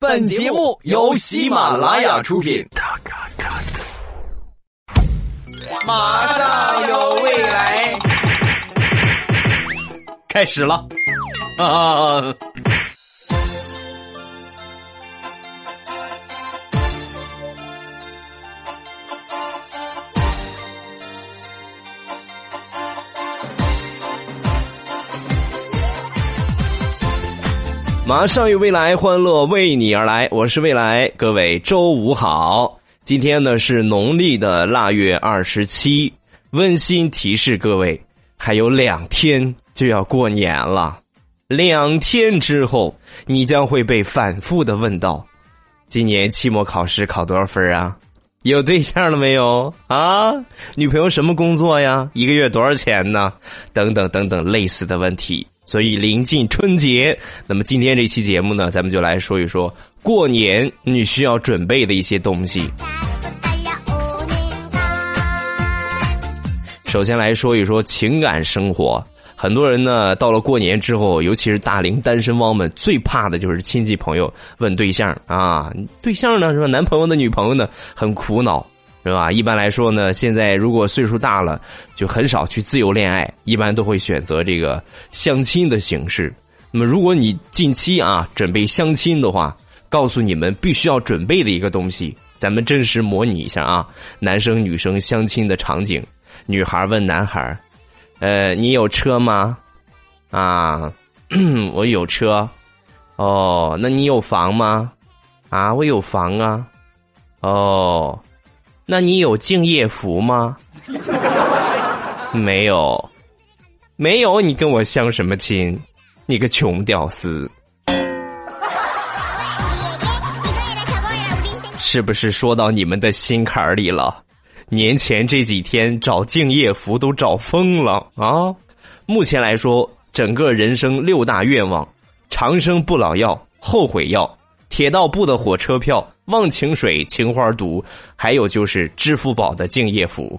本节目由喜马拉雅出品。马上有未来，开始了啊！马上有未来，欢乐为你而来。我是未来，各位周五好。今天呢是农历的腊月二十七，温馨提示各位，还有两天就要过年了。两天之后，你将会被反复的问到：今年期末考试考多少分啊？有对象了没有啊？女朋友什么工作呀？一个月多少钱呢？等等等等类似的问题。所以临近春节，那么今天这期节目呢，咱们就来说一说过年你需要准备的一些东西。首先来说一说情感生活，很多人呢到了过年之后，尤其是大龄单身汪们，最怕的就是亲戚朋友问对象啊，对象呢是吧？男朋友的女朋友呢很苦恼。对吧？一般来说呢，现在如果岁数大了，就很少去自由恋爱，一般都会选择这个相亲的形式。那么，如果你近期啊准备相亲的话，告诉你们必须要准备的一个东西，咱们真实模拟一下啊，男生女生相亲的场景。女孩问男孩：“呃，你有车吗？”啊，我有车。哦，那你有房吗？啊，我有房啊。哦。那你有敬业福吗？没有，没有，你跟我相什么亲？你个穷屌丝！是不是说到你们的心坎儿里了？年前这几天找敬业福都找疯了啊！目前来说，整个人生六大愿望：长生不老药、后悔药。铁道部的火车票、忘情水、情花毒，还有就是支付宝的敬业福。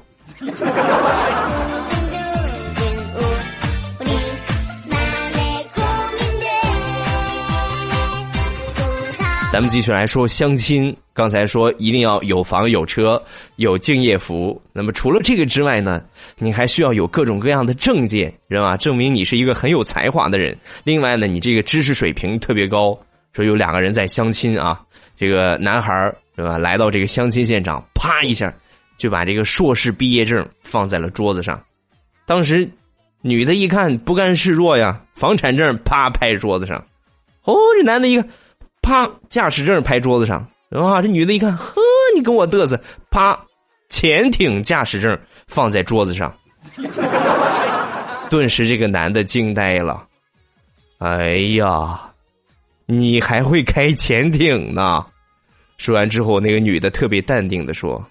咱们继续来说相亲。刚才说一定要有房有车有敬业福。那么除了这个之外呢，你还需要有各种各样的证件，是吧？证明你是一个很有才华的人。另外呢，你这个知识水平特别高。说有两个人在相亲啊，这个男孩是吧？来到这个相亲现场，啪一下就把这个硕士毕业证放在了桌子上。当时女的一看不甘示弱呀，房产证啪拍桌子上。哦，这男的一个啪驾驶证拍桌子上，啊，这女的一看，呵，你跟我嘚瑟，啪潜艇驾驶证放在桌子上。顿时这个男的惊呆了，哎呀！你还会开潜艇呢？说完之后，那个女的特别淡定的说：“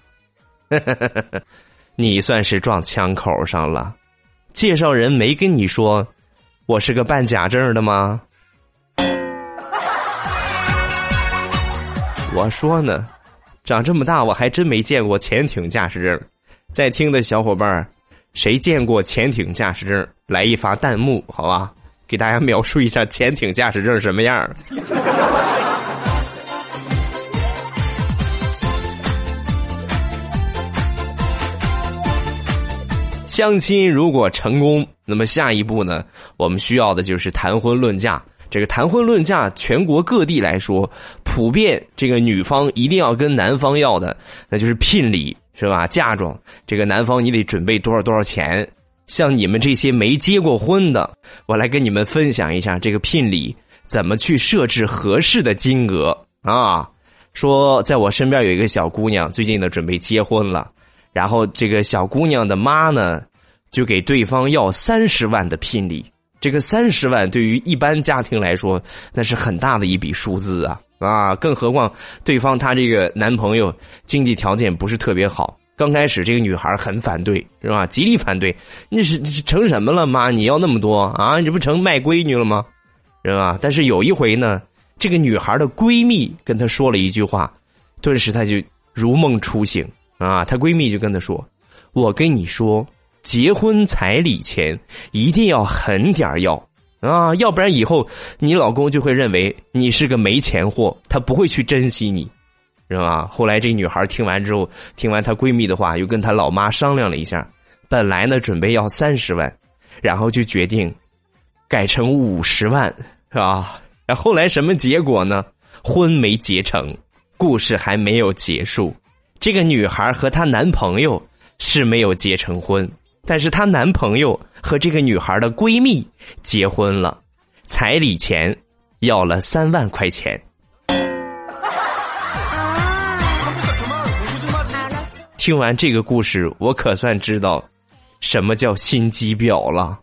你算是撞枪口上了。介绍人没跟你说我是个办假证的吗？” 我说呢，长这么大我还真没见过潜艇驾驶证。在听的小伙伴，谁见过潜艇驾驶证？来一发弹幕，好吧。给大家描述一下潜艇驾驶证什么样相亲如果成功，那么下一步呢？我们需要的就是谈婚论嫁。这个谈婚论嫁，全国各地来说，普遍这个女方一定要跟男方要的，那就是聘礼，是吧？嫁妆，这个男方你得准备多少多少钱。像你们这些没结过婚的，我来跟你们分享一下这个聘礼怎么去设置合适的金额啊！说在我身边有一个小姑娘，最近呢准备结婚了，然后这个小姑娘的妈呢就给对方要三十万的聘礼。这个三十万对于一般家庭来说，那是很大的一笔数字啊啊！更何况对方她这个男朋友经济条件不是特别好。刚开始，这个女孩很反对，是吧？极力反对。你是成什么了，妈？你要那么多啊？你这不成卖闺女了吗？是吧？但是有一回呢，这个女孩的闺蜜跟她说了一句话，顿时她就如梦初醒啊！她闺蜜就跟她说：“我跟你说，结婚彩礼钱一定要狠点要啊，要不然以后你老公就会认为你是个没钱货，他不会去珍惜你，是吧？后来这女孩听完之后，听完她闺蜜的话，又跟她老妈商量了一下，本来呢准备要三十万，然后就决定改成五十万，是吧？然后来什么结果呢？婚没结成，故事还没有结束。这个女孩和她男朋友是没有结成婚，但是她男朋友和这个女孩的闺蜜结婚了，彩礼钱要了三万块钱。听完这个故事，我可算知道什么叫心机婊了。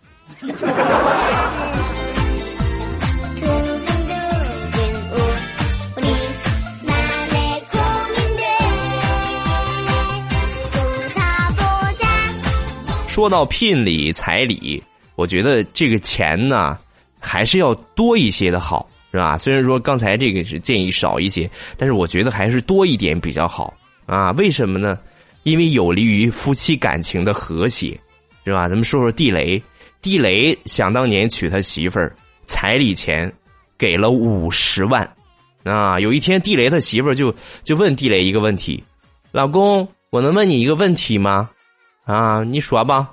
说到聘礼、彩礼，我觉得这个钱呢，还是要多一些的好，是吧？虽然说刚才这个是建议少一些，但是我觉得还是多一点比较好啊。为什么呢？因为有利于夫妻感情的和谐，是吧？咱们说说地雷，地雷想当年娶他媳妇儿，彩礼钱给了五十万啊。有一天，地雷他媳妇儿就就问地雷一个问题：“老公，我能问你一个问题吗？”啊，你说吧，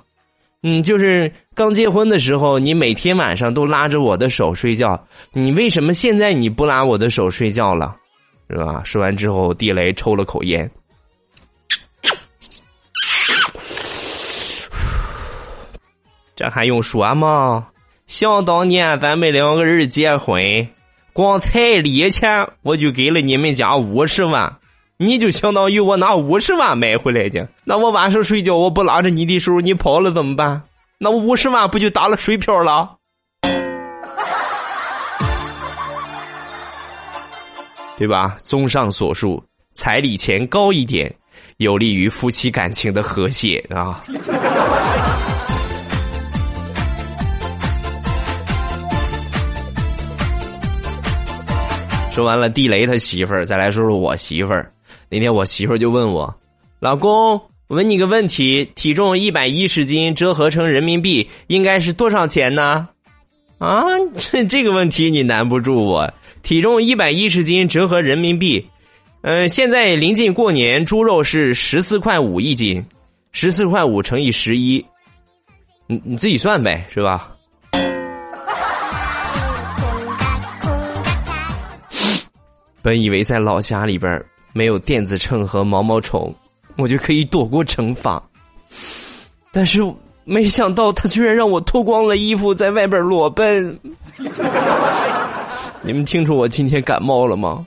嗯，就是刚结婚的时候，你每天晚上都拉着我的手睡觉，你为什么现在你不拉我的手睡觉了？是吧？说完之后，地雷抽了口烟，这还用说吗？想当年咱们两个人结婚，光彩礼钱我就给了你们家五十万。你就相当于我拿五十万买回来的，那我晚上睡觉我不拉着你的时候你跑了怎么办？那我五十万不就打了水漂了？对吧？综上所述，彩礼钱高一点，有利于夫妻感情的和谐啊。说完了地雷他媳妇儿，再来说说我媳妇儿。那天我媳妇儿就问我：“老公，我问你个问题，体重一百一十斤折合成人民币应该是多少钱呢？”啊，这这个问题你难不住我。体重一百一十斤折合人民币，嗯，现在临近过年，猪肉是十四块五一斤，十四块五乘以十一，你你自己算呗，是吧？本以为在老家里边。没有电子秤和毛毛虫，我就可以躲过惩罚。但是没想到他居然让我脱光了衣服在外边裸奔。你们听出我今天感冒了吗？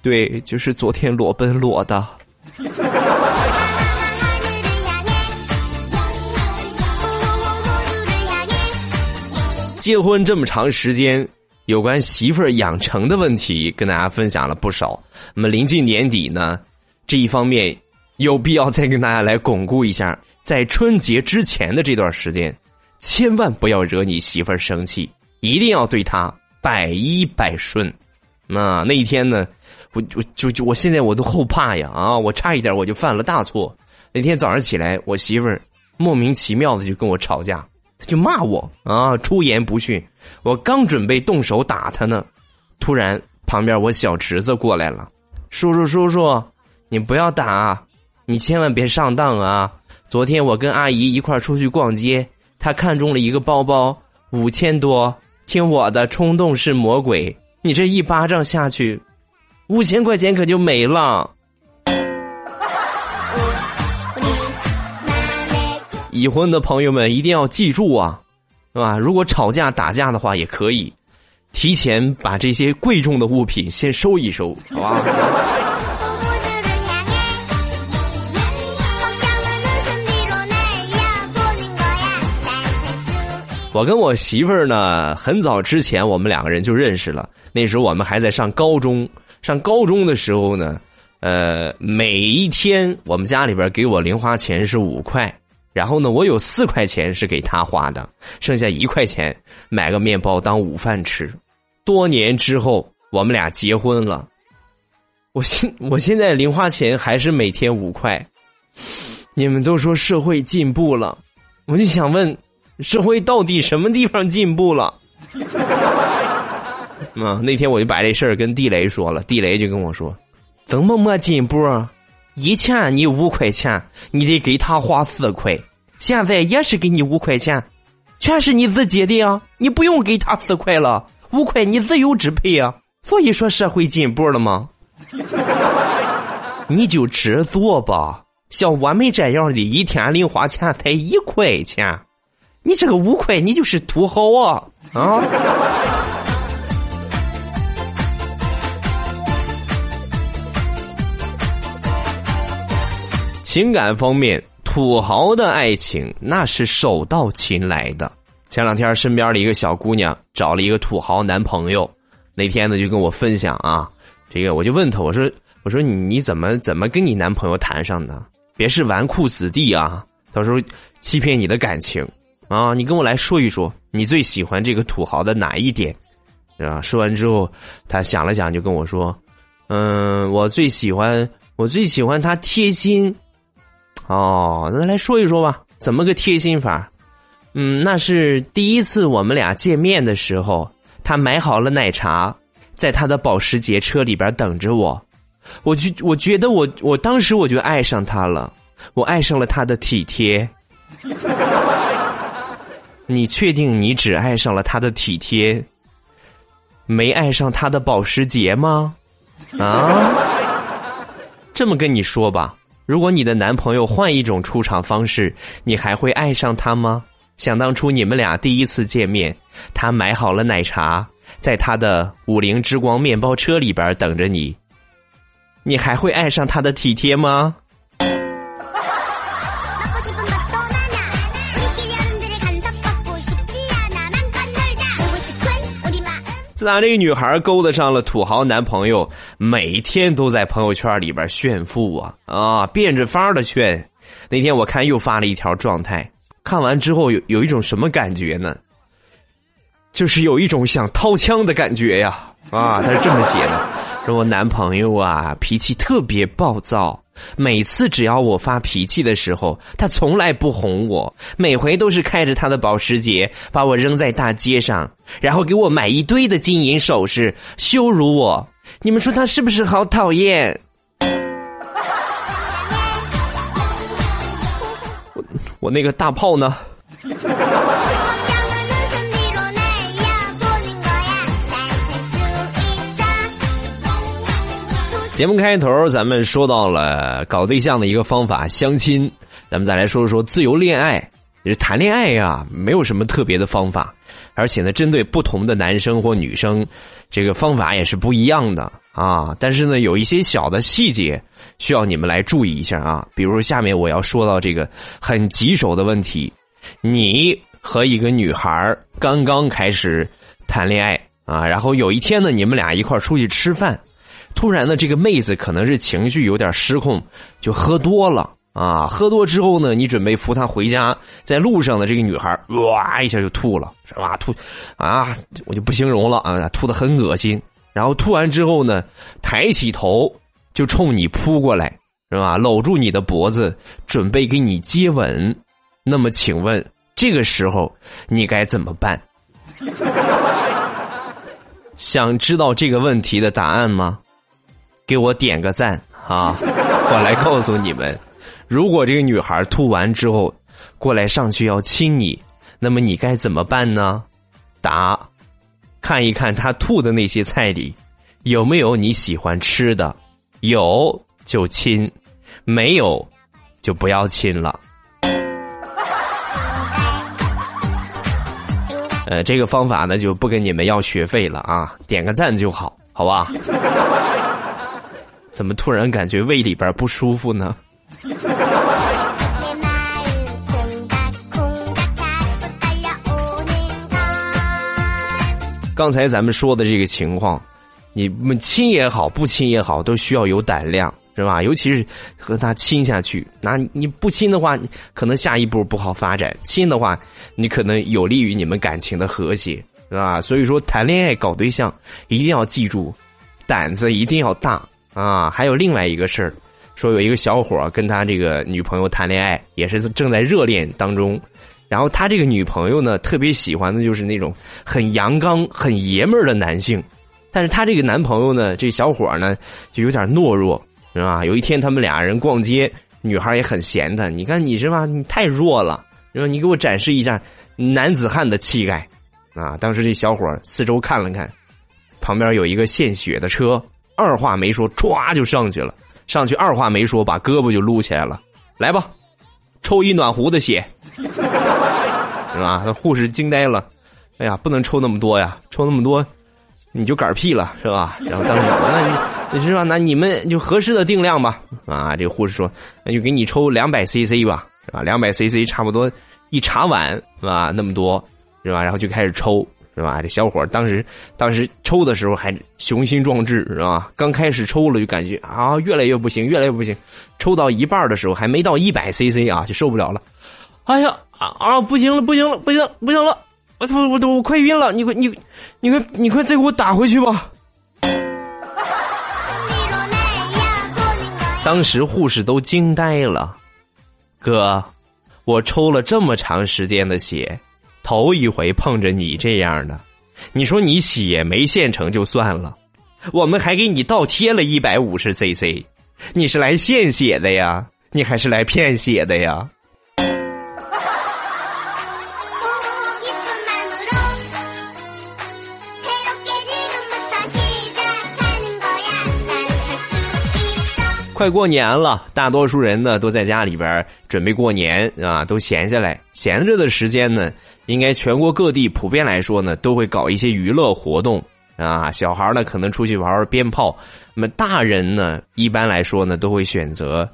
对，就是昨天裸奔裸的。结婚这么长时间。有关媳妇儿养成的问题，跟大家分享了不少。那么临近年底呢，这一方面有必要再跟大家来巩固一下，在春节之前的这段时间，千万不要惹你媳妇儿生气，一定要对她百依百顺。那那一天呢，我我就就我现在我都后怕呀啊！我差一点我就犯了大错。那天早上起来，我媳妇儿莫名其妙的就跟我吵架。就骂我啊，出言不逊。我刚准备动手打他呢，突然旁边我小侄子过来了，叔叔叔叔，你不要打，你千万别上当啊！昨天我跟阿姨一块出去逛街，她看中了一个包包，五千多。听我的，冲动是魔鬼。你这一巴掌下去，五千块钱可就没了。已婚的朋友们一定要记住啊，是吧？如果吵架打架的话，也可以提前把这些贵重的物品先收一收，好吧？我跟我媳妇儿呢，很早之前我们两个人就认识了。那时候我们还在上高中，上高中的时候呢，呃，每一天我们家里边给我零花钱是五块。然后呢，我有四块钱是给他花的，剩下一块钱买个面包当午饭吃。多年之后，我们俩结婚了。我现我现在零花钱还是每天五块。你们都说社会进步了，我就想问，社会到底什么地方进步了？嗯，那天我就把这事儿跟地雷说了，地雷就跟我说：“怎么没进步啊？以前你五块钱，你得给他花四块，现在也是给你五块钱，全是你自己的呀，你不用给他四块了，五块你自由支配呀。所以说社会进步了吗？你就知足吧。像我们这样的，一天零花钱才一块钱，你这个五块，你就是土豪啊啊！”情感方面，土豪的爱情那是手到擒来的。前两天身边的一个小姑娘找了一个土豪男朋友，那天呢就跟我分享啊，这个我就问他，我说我说你你怎么怎么跟你男朋友谈上的？别是纨绔子弟啊，到时候欺骗你的感情啊！你跟我来说一说，你最喜欢这个土豪的哪一点？啊？说完之后，他想了想，就跟我说，嗯，我最喜欢我最喜欢他贴心。哦，那来说一说吧，怎么个贴心法？嗯，那是第一次我们俩见面的时候，他买好了奶茶，在他的保时捷车里边等着我。我就我觉得我我当时我就爱上他了，我爱上了他的体贴。你确定你只爱上了他的体贴，没爱上他的保时捷吗？啊？这么跟你说吧。如果你的男朋友换一种出场方式，你还会爱上他吗？想当初你们俩第一次见面，他买好了奶茶，在他的五菱之光面包车里边等着你，你还会爱上他的体贴吗？自打这个女孩勾搭上了土豪男朋友，每天都在朋友圈里边炫富啊啊，变着法的炫。那天我看又发了一条状态，看完之后有有一种什么感觉呢？就是有一种想掏枪的感觉呀啊！他是这么写的：说我男朋友啊，脾气特别暴躁。每次只要我发脾气的时候，他从来不哄我，每回都是开着他的保时捷把我扔在大街上，然后给我买一堆的金银首饰，羞辱我。你们说他是不是好讨厌？我我那个大炮呢？节目开头，咱们说到了搞对象的一个方法——相亲。咱们再来说说自由恋爱。就是谈恋爱呀，没有什么特别的方法，而且呢，针对不同的男生或女生，这个方法也是不一样的啊。但是呢，有一些小的细节需要你们来注意一下啊。比如下面我要说到这个很棘手的问题：你和一个女孩刚刚开始谈恋爱啊，然后有一天呢，你们俩一块出去吃饭。突然呢，这个妹子可能是情绪有点失控，就喝多了啊。喝多之后呢，你准备扶她回家，在路上的这个女孩哇一下就吐了，是吧？吐啊，我就不形容了啊，吐的很恶心。然后吐完之后呢，抬起头就冲你扑过来，是吧？搂住你的脖子，准备给你接吻。那么，请问这个时候你该怎么办？想知道这个问题的答案吗？给我点个赞啊！我来告诉你们，如果这个女孩吐完之后过来上去要亲你，那么你该怎么办呢？答：看一看她吐的那些菜里有没有你喜欢吃的，有就亲，没有就不要亲了。呃，这个方法呢就不跟你们要学费了啊，点个赞就好，好吧？怎么突然感觉胃里边不舒服呢？刚才咱们说的这个情况，你们亲也好，不亲也好，都需要有胆量，是吧？尤其是和他亲下去，那你不亲的话，可能下一步不好发展；亲的话，你可能有利于你们感情的和谐，是吧？所以说，谈恋爱搞对象，一定要记住，胆子一定要大。啊，还有另外一个事儿，说有一个小伙跟他这个女朋友谈恋爱，也是正在热恋当中，然后他这个女朋友呢，特别喜欢的就是那种很阳刚、很爷们儿的男性。但是他这个男朋友呢，这小伙呢，就有点懦弱，是吧？有一天他们俩人逛街，女孩也很嫌他，你看你是吧？你太弱了，然后你给我展示一下男子汉的气概啊！当时这小伙四周看了看，旁边有一个献血的车，二话没说，歘就上去了。上去二话没说，把胳膊就撸起来了，来吧，抽一暖壶的血。是吧？那护士惊呆了，哎呀，不能抽那么多呀，抽那么多你就嗝屁了，是吧？然后当时，那你你是吧？那你们就合适的定量吧。啊，这护士说，那就给你抽两百 CC 吧，是吧？两百 CC 差不多一茶碗，是吧？那么多，是吧？然后就开始抽，是吧？这小伙当时当时抽的时候还雄心壮志，是吧？刚开始抽了就感觉啊，越来越不行，越来越不行。抽到一半的时候，还没到一百 CC 啊，就受不了了。哎呀！啊啊！不行了，不行了，不行，不行了！我我我我快晕了！你快你，你快你快再给我打回去吧！当时护士都惊呆了，哥，我抽了这么长时间的血，头一回碰着你这样的。你说你血没现成就算了，我们还给你倒贴了一百五十 cc，你是来献血的呀？你还是来骗血的呀？快过年了，大多数人呢都在家里边准备过年啊，都闲下来。闲着的时间呢，应该全国各地普遍来说呢，都会搞一些娱乐活动啊。小孩呢可能出去玩玩鞭炮，那么大人呢一般来说呢都会选择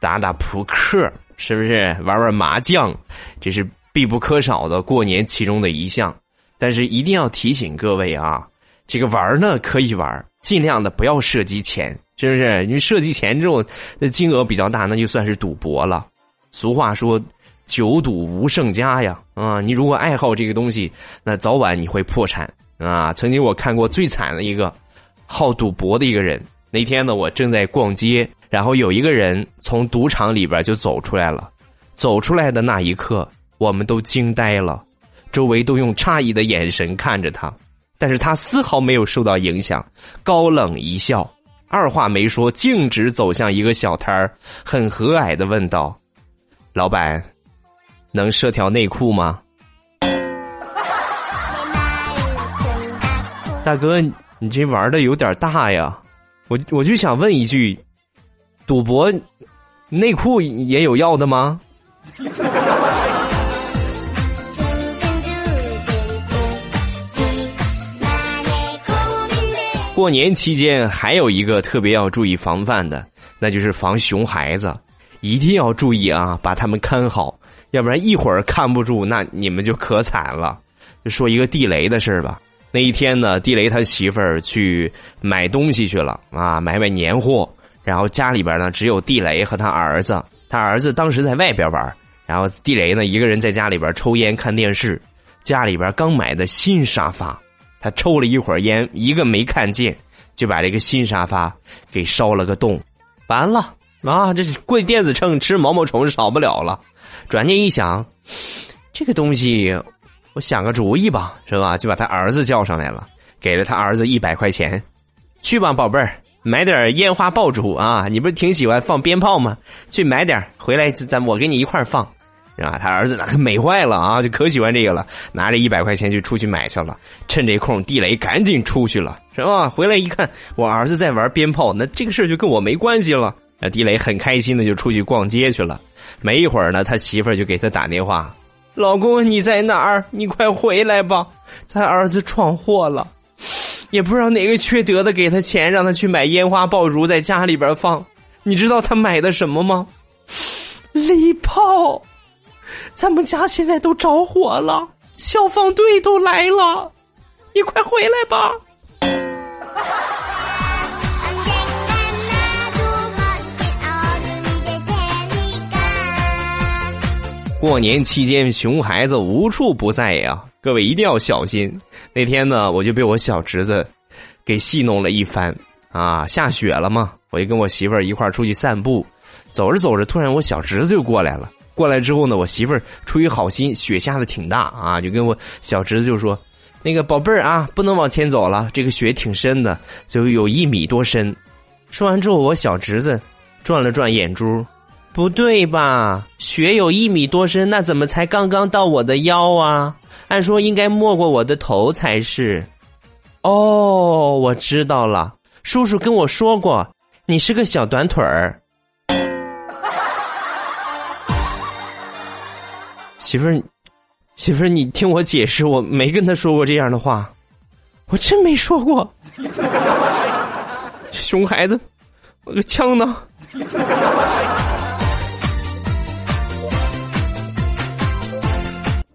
打打扑克，是不是玩玩麻将？这是必不可少的过年其中的一项。但是一定要提醒各位啊，这个玩呢可以玩，尽量的不要涉及钱。是不是？因为涉及钱之后那金额比较大，那就算是赌博了。俗话说“久赌无胜家”呀，啊，你如果爱好这个东西，那早晚你会破产啊。曾经我看过最惨的一个好赌博的一个人。那天呢，我正在逛街，然后有一个人从赌场里边就走出来了。走出来的那一刻，我们都惊呆了，周围都用诧异的眼神看着他，但是他丝毫没有受到影响，高冷一笑。二话没说，径直走向一个小摊儿，很和蔼的问道：“老板，能设条内裤吗？”大哥，你这玩的有点大呀！我我就想问一句：赌博内裤也有要的吗？过年期间还有一个特别要注意防范的，那就是防熊孩子，一定要注意啊，把他们看好，要不然一会儿看不住，那你们就可惨了。就说一个地雷的事吧。那一天呢，地雷他媳妇儿去买东西去了啊，买买年货，然后家里边呢只有地雷和他儿子，他儿子当时在外边玩，然后地雷呢一个人在家里边抽烟看电视，家里边刚买的新沙发。他抽了一会儿烟，一个没看见，就把这个新沙发给烧了个洞，完了啊！这是跪电子秤吃毛毛虫少不了了。转念一想，这个东西，我想个主意吧，是吧？就把他儿子叫上来了，给了他儿子一百块钱，去吧，宝贝儿，买点烟花爆竹啊！你不是挺喜欢放鞭炮吗？去买点回来，咱我给你一块放。是吧？他儿子那美坏了啊，就可喜欢这个了，拿着一百块钱就出去买去了。趁这空，地雷赶紧出去了，是吧？回来一看，我儿子在玩鞭炮，那这个事就跟我没关系了。那地雷很开心的就出去逛街去了。没一会儿呢，他媳妇儿就给他打电话：“老公，你在哪儿？你快回来吧！咱儿子闯祸了，也不知道哪个缺德的给他钱，让他去买烟花爆竹在家里边放。你知道他买的什么吗？礼炮。”咱们家现在都着火了，消防队都来了，你快回来吧！过年期间，熊孩子无处不在呀，各位一定要小心。那天呢，我就被我小侄子给戏弄了一番啊！下雪了嘛，我就跟我媳妇儿一块儿出去散步，走着走着，突然我小侄子就过来了。过来之后呢，我媳妇儿出于好心，雪下的挺大啊，就跟我小侄子就说：“那个宝贝儿啊，不能往前走了，这个雪挺深的，就有一米多深。”说完之后，我小侄子转了转眼珠，不对吧？雪有一米多深，那怎么才刚刚到我的腰啊？按说应该没过我的头才是。哦，我知道了，叔叔跟我说过，你是个小短腿儿。媳妇儿，媳妇儿，你听我解释，我没跟他说过这样的话，我真没说过。熊孩子，我个枪呢？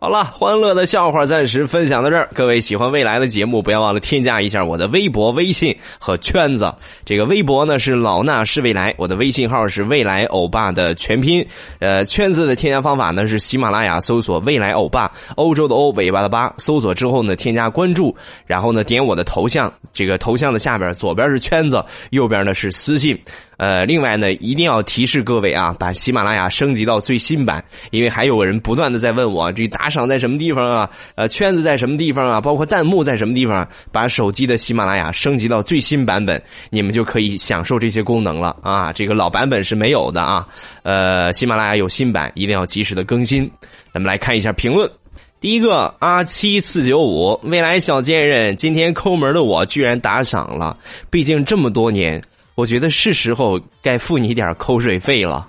好了，欢乐的笑话暂时分享到这儿。各位喜欢未来的节目，不要忘了添加一下我的微博、微信和圈子。这个微博呢是老衲是未来，我的微信号是未来欧巴的全拼。呃，圈子的添加方法呢是喜马拉雅搜索“未来欧巴”，欧洲的欧，尾巴的巴。搜索之后呢，添加关注，然后呢点我的头像。这个头像的下边左边是圈子，右边呢是私信。呃，另外呢，一定要提示各位啊，把喜马拉雅升级到最新版，因为还有人不断的在问我，这打赏在什么地方啊？呃，圈子在什么地方啊？包括弹幕在什么地方？把手机的喜马拉雅升级到最新版本，你们就可以享受这些功能了啊！这个老版本是没有的啊。呃，喜马拉雅有新版，一定要及时的更新。咱们来看一下评论，第一个阿七四九五，未来小贱人，今天抠门的我居然打赏了，毕竟这么多年。我觉得是时候该付你点口水费了，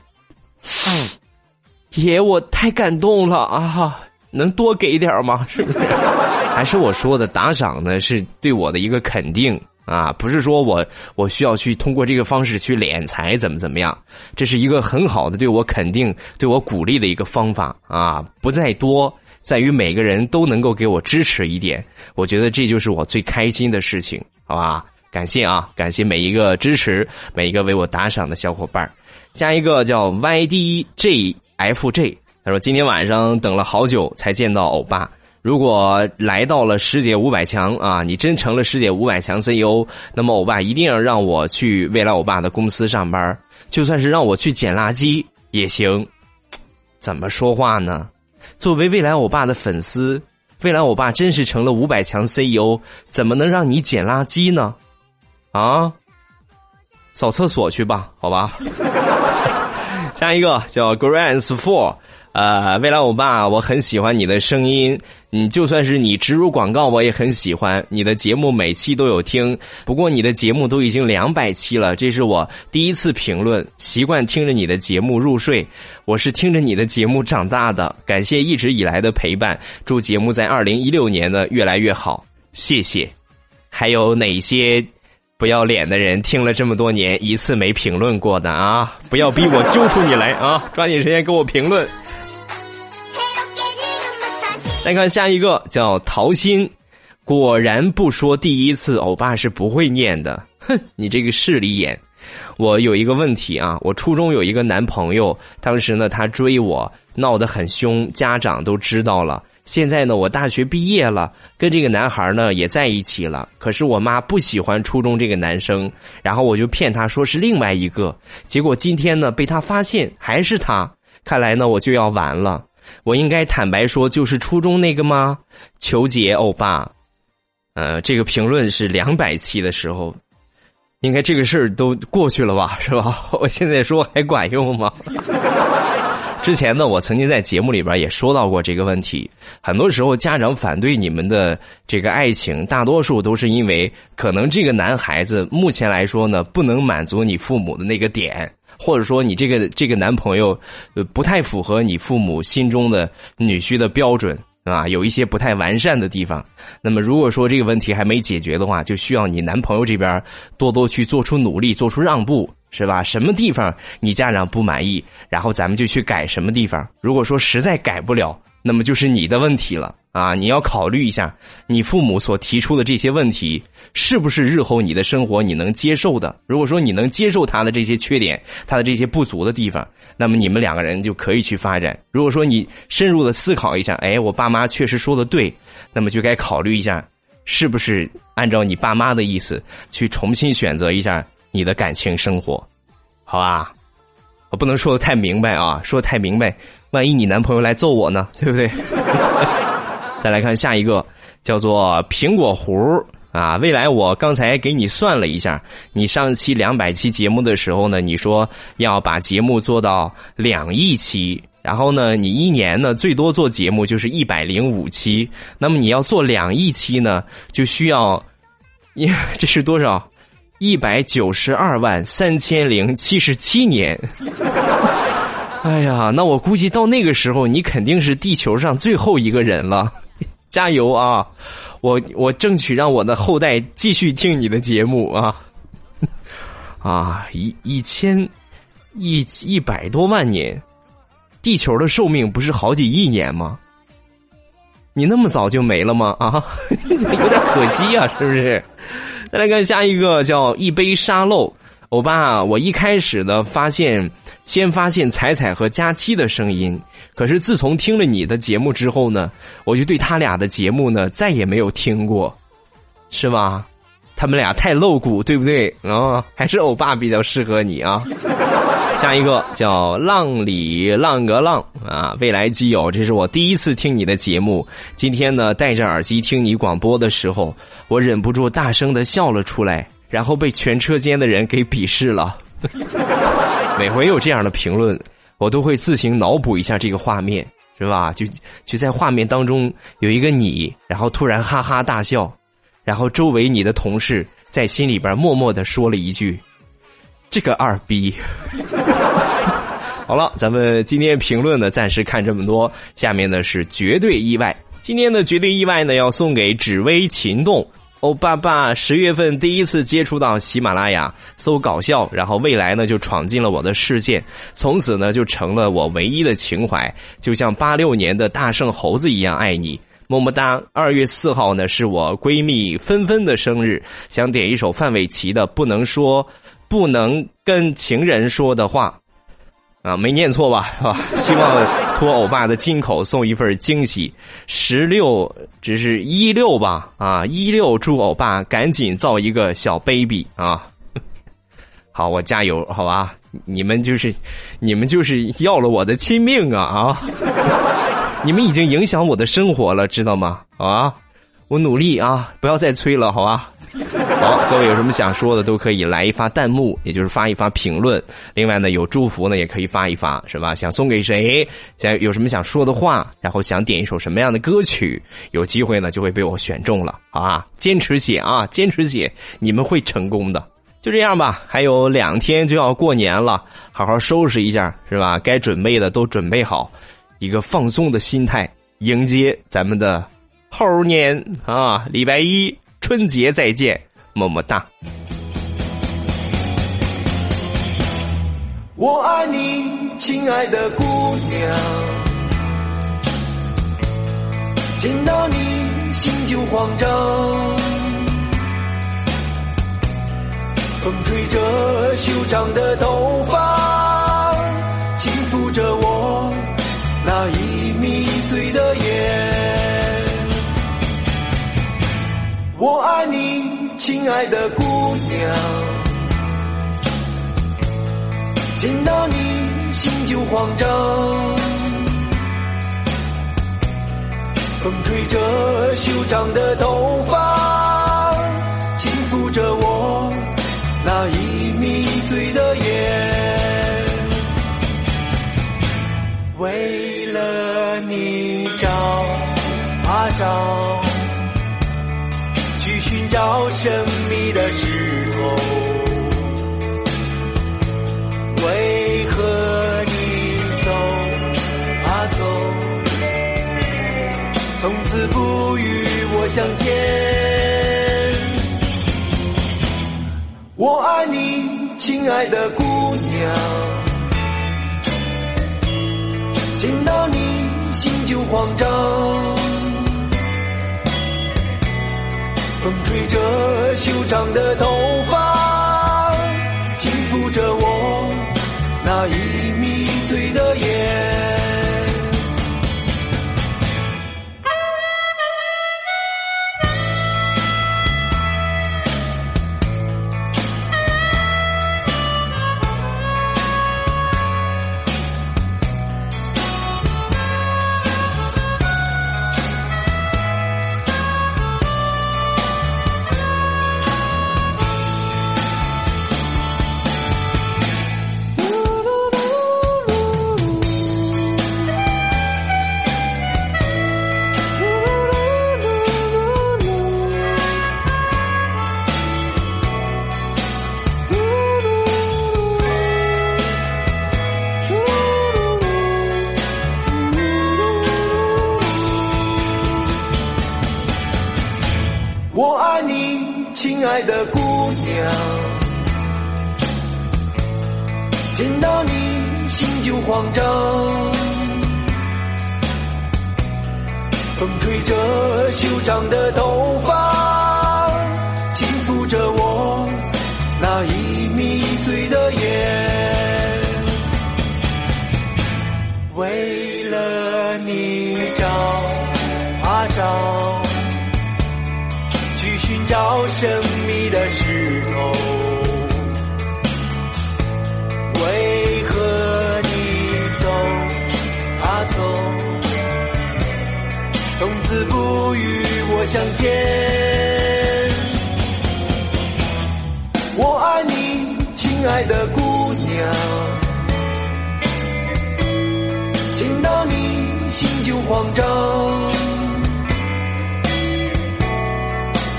爷，我太感动了啊！能多给点吗？是不是？还是我说的打赏呢？是对我的一个肯定啊，不是说我我需要去通过这个方式去敛财，怎么怎么样？这是一个很好的对我肯定、对我鼓励的一个方法啊！不在多，在于每个人都能够给我支持一点，我觉得这就是我最开心的事情，好吧？感谢啊，感谢每一个支持、每一个为我打赏的小伙伴下一个叫 YDJFJ，他说今天晚上等了好久才见到欧巴。如果来到了师姐五百强啊，你真成了师姐五百强 CEO，那么欧巴一定要让我去未来欧巴的公司上班，就算是让我去捡垃圾也行。怎么说话呢？作为未来欧巴的粉丝，未来欧巴真是成了五百强 CEO，怎么能让你捡垃圾呢？啊，扫厕所去吧，好吧。下一个叫 Grants Four，呃，未来欧巴，我很喜欢你的声音，你就算是你植入广告，我也很喜欢你的节目，每期都有听。不过你的节目都已经两百期了，这是我第一次评论。习惯听着你的节目入睡，我是听着你的节目长大的。感谢一直以来的陪伴，祝节目在二零一六年呢越来越好，谢谢。还有哪些？不要脸的人听了这么多年一次没评论过的啊！不要逼我揪出你来啊！抓紧时间给我评论。再看下一个叫桃心，果然不说第一次，欧巴是不会念的。哼，你这个势利眼！我有一个问题啊，我初中有一个男朋友，当时呢他追我，闹得很凶，家长都知道了。现在呢，我大学毕业了，跟这个男孩呢也在一起了。可是我妈不喜欢初中这个男生，然后我就骗她说是另外一个。结果今天呢，被他发现还是他。看来呢，我就要完了。我应该坦白说就是初中那个吗？求解，欧巴。呃，这个评论是两百期的时候，应该这个事儿都过去了吧，是吧？我现在说还管用吗？之前呢，我曾经在节目里边也说到过这个问题。很多时候，家长反对你们的这个爱情，大多数都是因为可能这个男孩子目前来说呢，不能满足你父母的那个点，或者说你这个这个男朋友，呃，不太符合你父母心中的女婿的标准啊，有一些不太完善的地方。那么，如果说这个问题还没解决的话，就需要你男朋友这边多多去做出努力，做出让步。是吧？什么地方你家长不满意，然后咱们就去改什么地方。如果说实在改不了，那么就是你的问题了啊！你要考虑一下，你父母所提出的这些问题，是不是日后你的生活你能接受的？如果说你能接受他的这些缺点，他的这些不足的地方，那么你们两个人就可以去发展。如果说你深入的思考一下，哎，我爸妈确实说的对，那么就该考虑一下，是不是按照你爸妈的意思去重新选择一下。你的感情生活，好吧，我不能说的太明白啊，说的太明白，万一你男朋友来揍我呢，对不对？再来看下一个，叫做苹果核啊。未来我刚才给你算了一下，你上期两百期节目的时候呢，你说要把节目做到两亿期，然后呢，你一年呢最多做节目就是一百零五期，那么你要做两亿期呢，就需要，这是多少？一百九十二万三千零七十七年。哎呀，那我估计到那个时候，你肯定是地球上最后一个人了。加油啊！我我争取让我的后代继续听你的节目啊！啊，一一千一一百多万年，地球的寿命不是好几亿年吗？你那么早就没了吗？啊，有点可惜啊，是不是？再来看下一个，叫一杯沙漏。欧巴，我一开始呢发现，先发现彩彩和佳期的声音，可是自从听了你的节目之后呢，我就对他俩的节目呢再也没有听过，是吗？他们俩太露骨，对不对？啊，还是欧巴比较适合你啊。下一个叫浪里浪个浪啊，未来基友，这是我第一次听你的节目，今天呢戴着耳机听你广播的时候，我忍不住大声的笑了出来。然后被全车间的人给鄙视了。每回有这样的评论，我都会自行脑补一下这个画面，是吧？就就在画面当中有一个你，然后突然哈哈大笑，然后周围你的同事在心里边默默的说了一句：“这个二逼。”好了，咱们今天评论呢，暂时看这么多。下面呢是绝对意外，今天的绝对意外呢要送给紫薇琴动。欧爸爸十月份第一次接触到喜马拉雅，搜搞笑，然后未来呢就闯进了我的视线，从此呢就成了我唯一的情怀，就像八六年的大圣猴子一样爱你，么么哒。二月四号呢是我闺蜜芬芬的生日，想点一首范玮琪的《不能说不能跟情人说的话》。啊，没念错吧？是吧？希望托欧巴的金口送一份惊喜。十六只是一六吧？啊，一六祝欧巴赶紧造一个小 baby 啊！好，我加油，好吧？你们就是，你们就是要了我的亲命啊啊！你们已经影响我的生活了，知道吗？啊！我努力啊，不要再催了，好吧？好，各位有什么想说的，都可以来一发弹幕，也就是发一发评论。另外呢，有祝福呢，也可以发一发，是吧？想送给谁？想有什么想说的话，然后想点一首什么样的歌曲，有机会呢就会被我选中了，好吧？坚持写啊，坚持写，你们会成功的。就这样吧，还有两天就要过年了，好好收拾一下，是吧？该准备的都准备好，一个放松的心态迎接咱们的。猴年啊，礼拜一春节再见，么么哒。我爱你，亲爱的姑娘，见到你心就慌张。风吹着修长的头发，我爱你，亲爱的姑娘，见到你心就慌张。风吹着修长的头发，轻抚着我那已迷醉的眼，为了你找啊找。寻找神秘的石头，为何你走啊走，从此不与我相见？我爱你，亲爱的姑娘，见到你心就慌张。风吹着修长的头发，轻抚着我那一慌张。风吹着修长的头发，轻抚着我那已迷醉的眼。为了你找啊找，去寻找神秘的石头。为相见？我爱你，亲爱的姑娘。见到你心就慌张，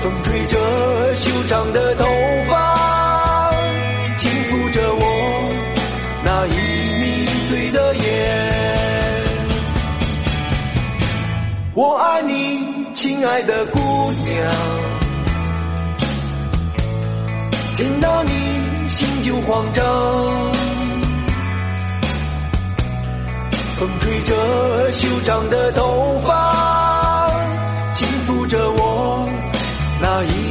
风吹着修长的头发，轻抚着我那已迷醉的眼。我爱你，亲爱的姑娘，见到你心就慌张。风吹着修长的头发，轻抚着我那一